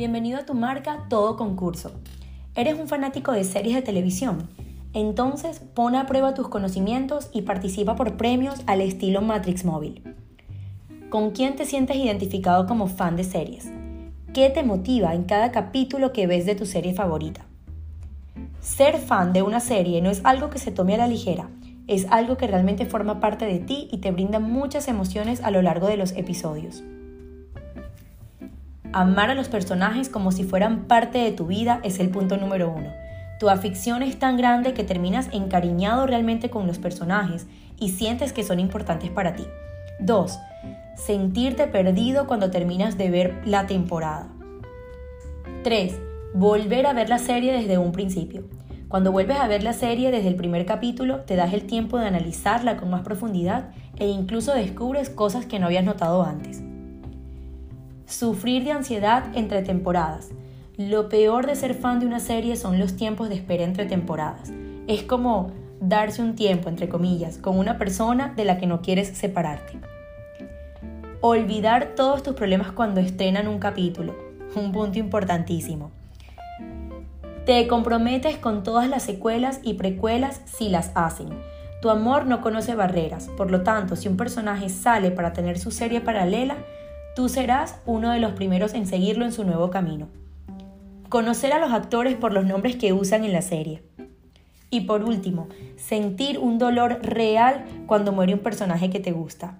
Bienvenido a tu marca Todo Concurso. ¿Eres un fanático de series de televisión? Entonces pon a prueba tus conocimientos y participa por premios al estilo Matrix Móvil. ¿Con quién te sientes identificado como fan de series? ¿Qué te motiva en cada capítulo que ves de tu serie favorita? Ser fan de una serie no es algo que se tome a la ligera, es algo que realmente forma parte de ti y te brinda muchas emociones a lo largo de los episodios. Amar a los personajes como si fueran parte de tu vida es el punto número uno. Tu afición es tan grande que terminas encariñado realmente con los personajes y sientes que son importantes para ti. 2. Sentirte perdido cuando terminas de ver la temporada. 3. Volver a ver la serie desde un principio. Cuando vuelves a ver la serie desde el primer capítulo, te das el tiempo de analizarla con más profundidad e incluso descubres cosas que no habías notado antes. Sufrir de ansiedad entre temporadas. Lo peor de ser fan de una serie son los tiempos de espera entre temporadas. Es como darse un tiempo, entre comillas, con una persona de la que no quieres separarte. Olvidar todos tus problemas cuando estrenan un capítulo. Un punto importantísimo. Te comprometes con todas las secuelas y precuelas si las hacen. Tu amor no conoce barreras, por lo tanto, si un personaje sale para tener su serie paralela, Tú serás uno de los primeros en seguirlo en su nuevo camino. Conocer a los actores por los nombres que usan en la serie. Y por último, sentir un dolor real cuando muere un personaje que te gusta.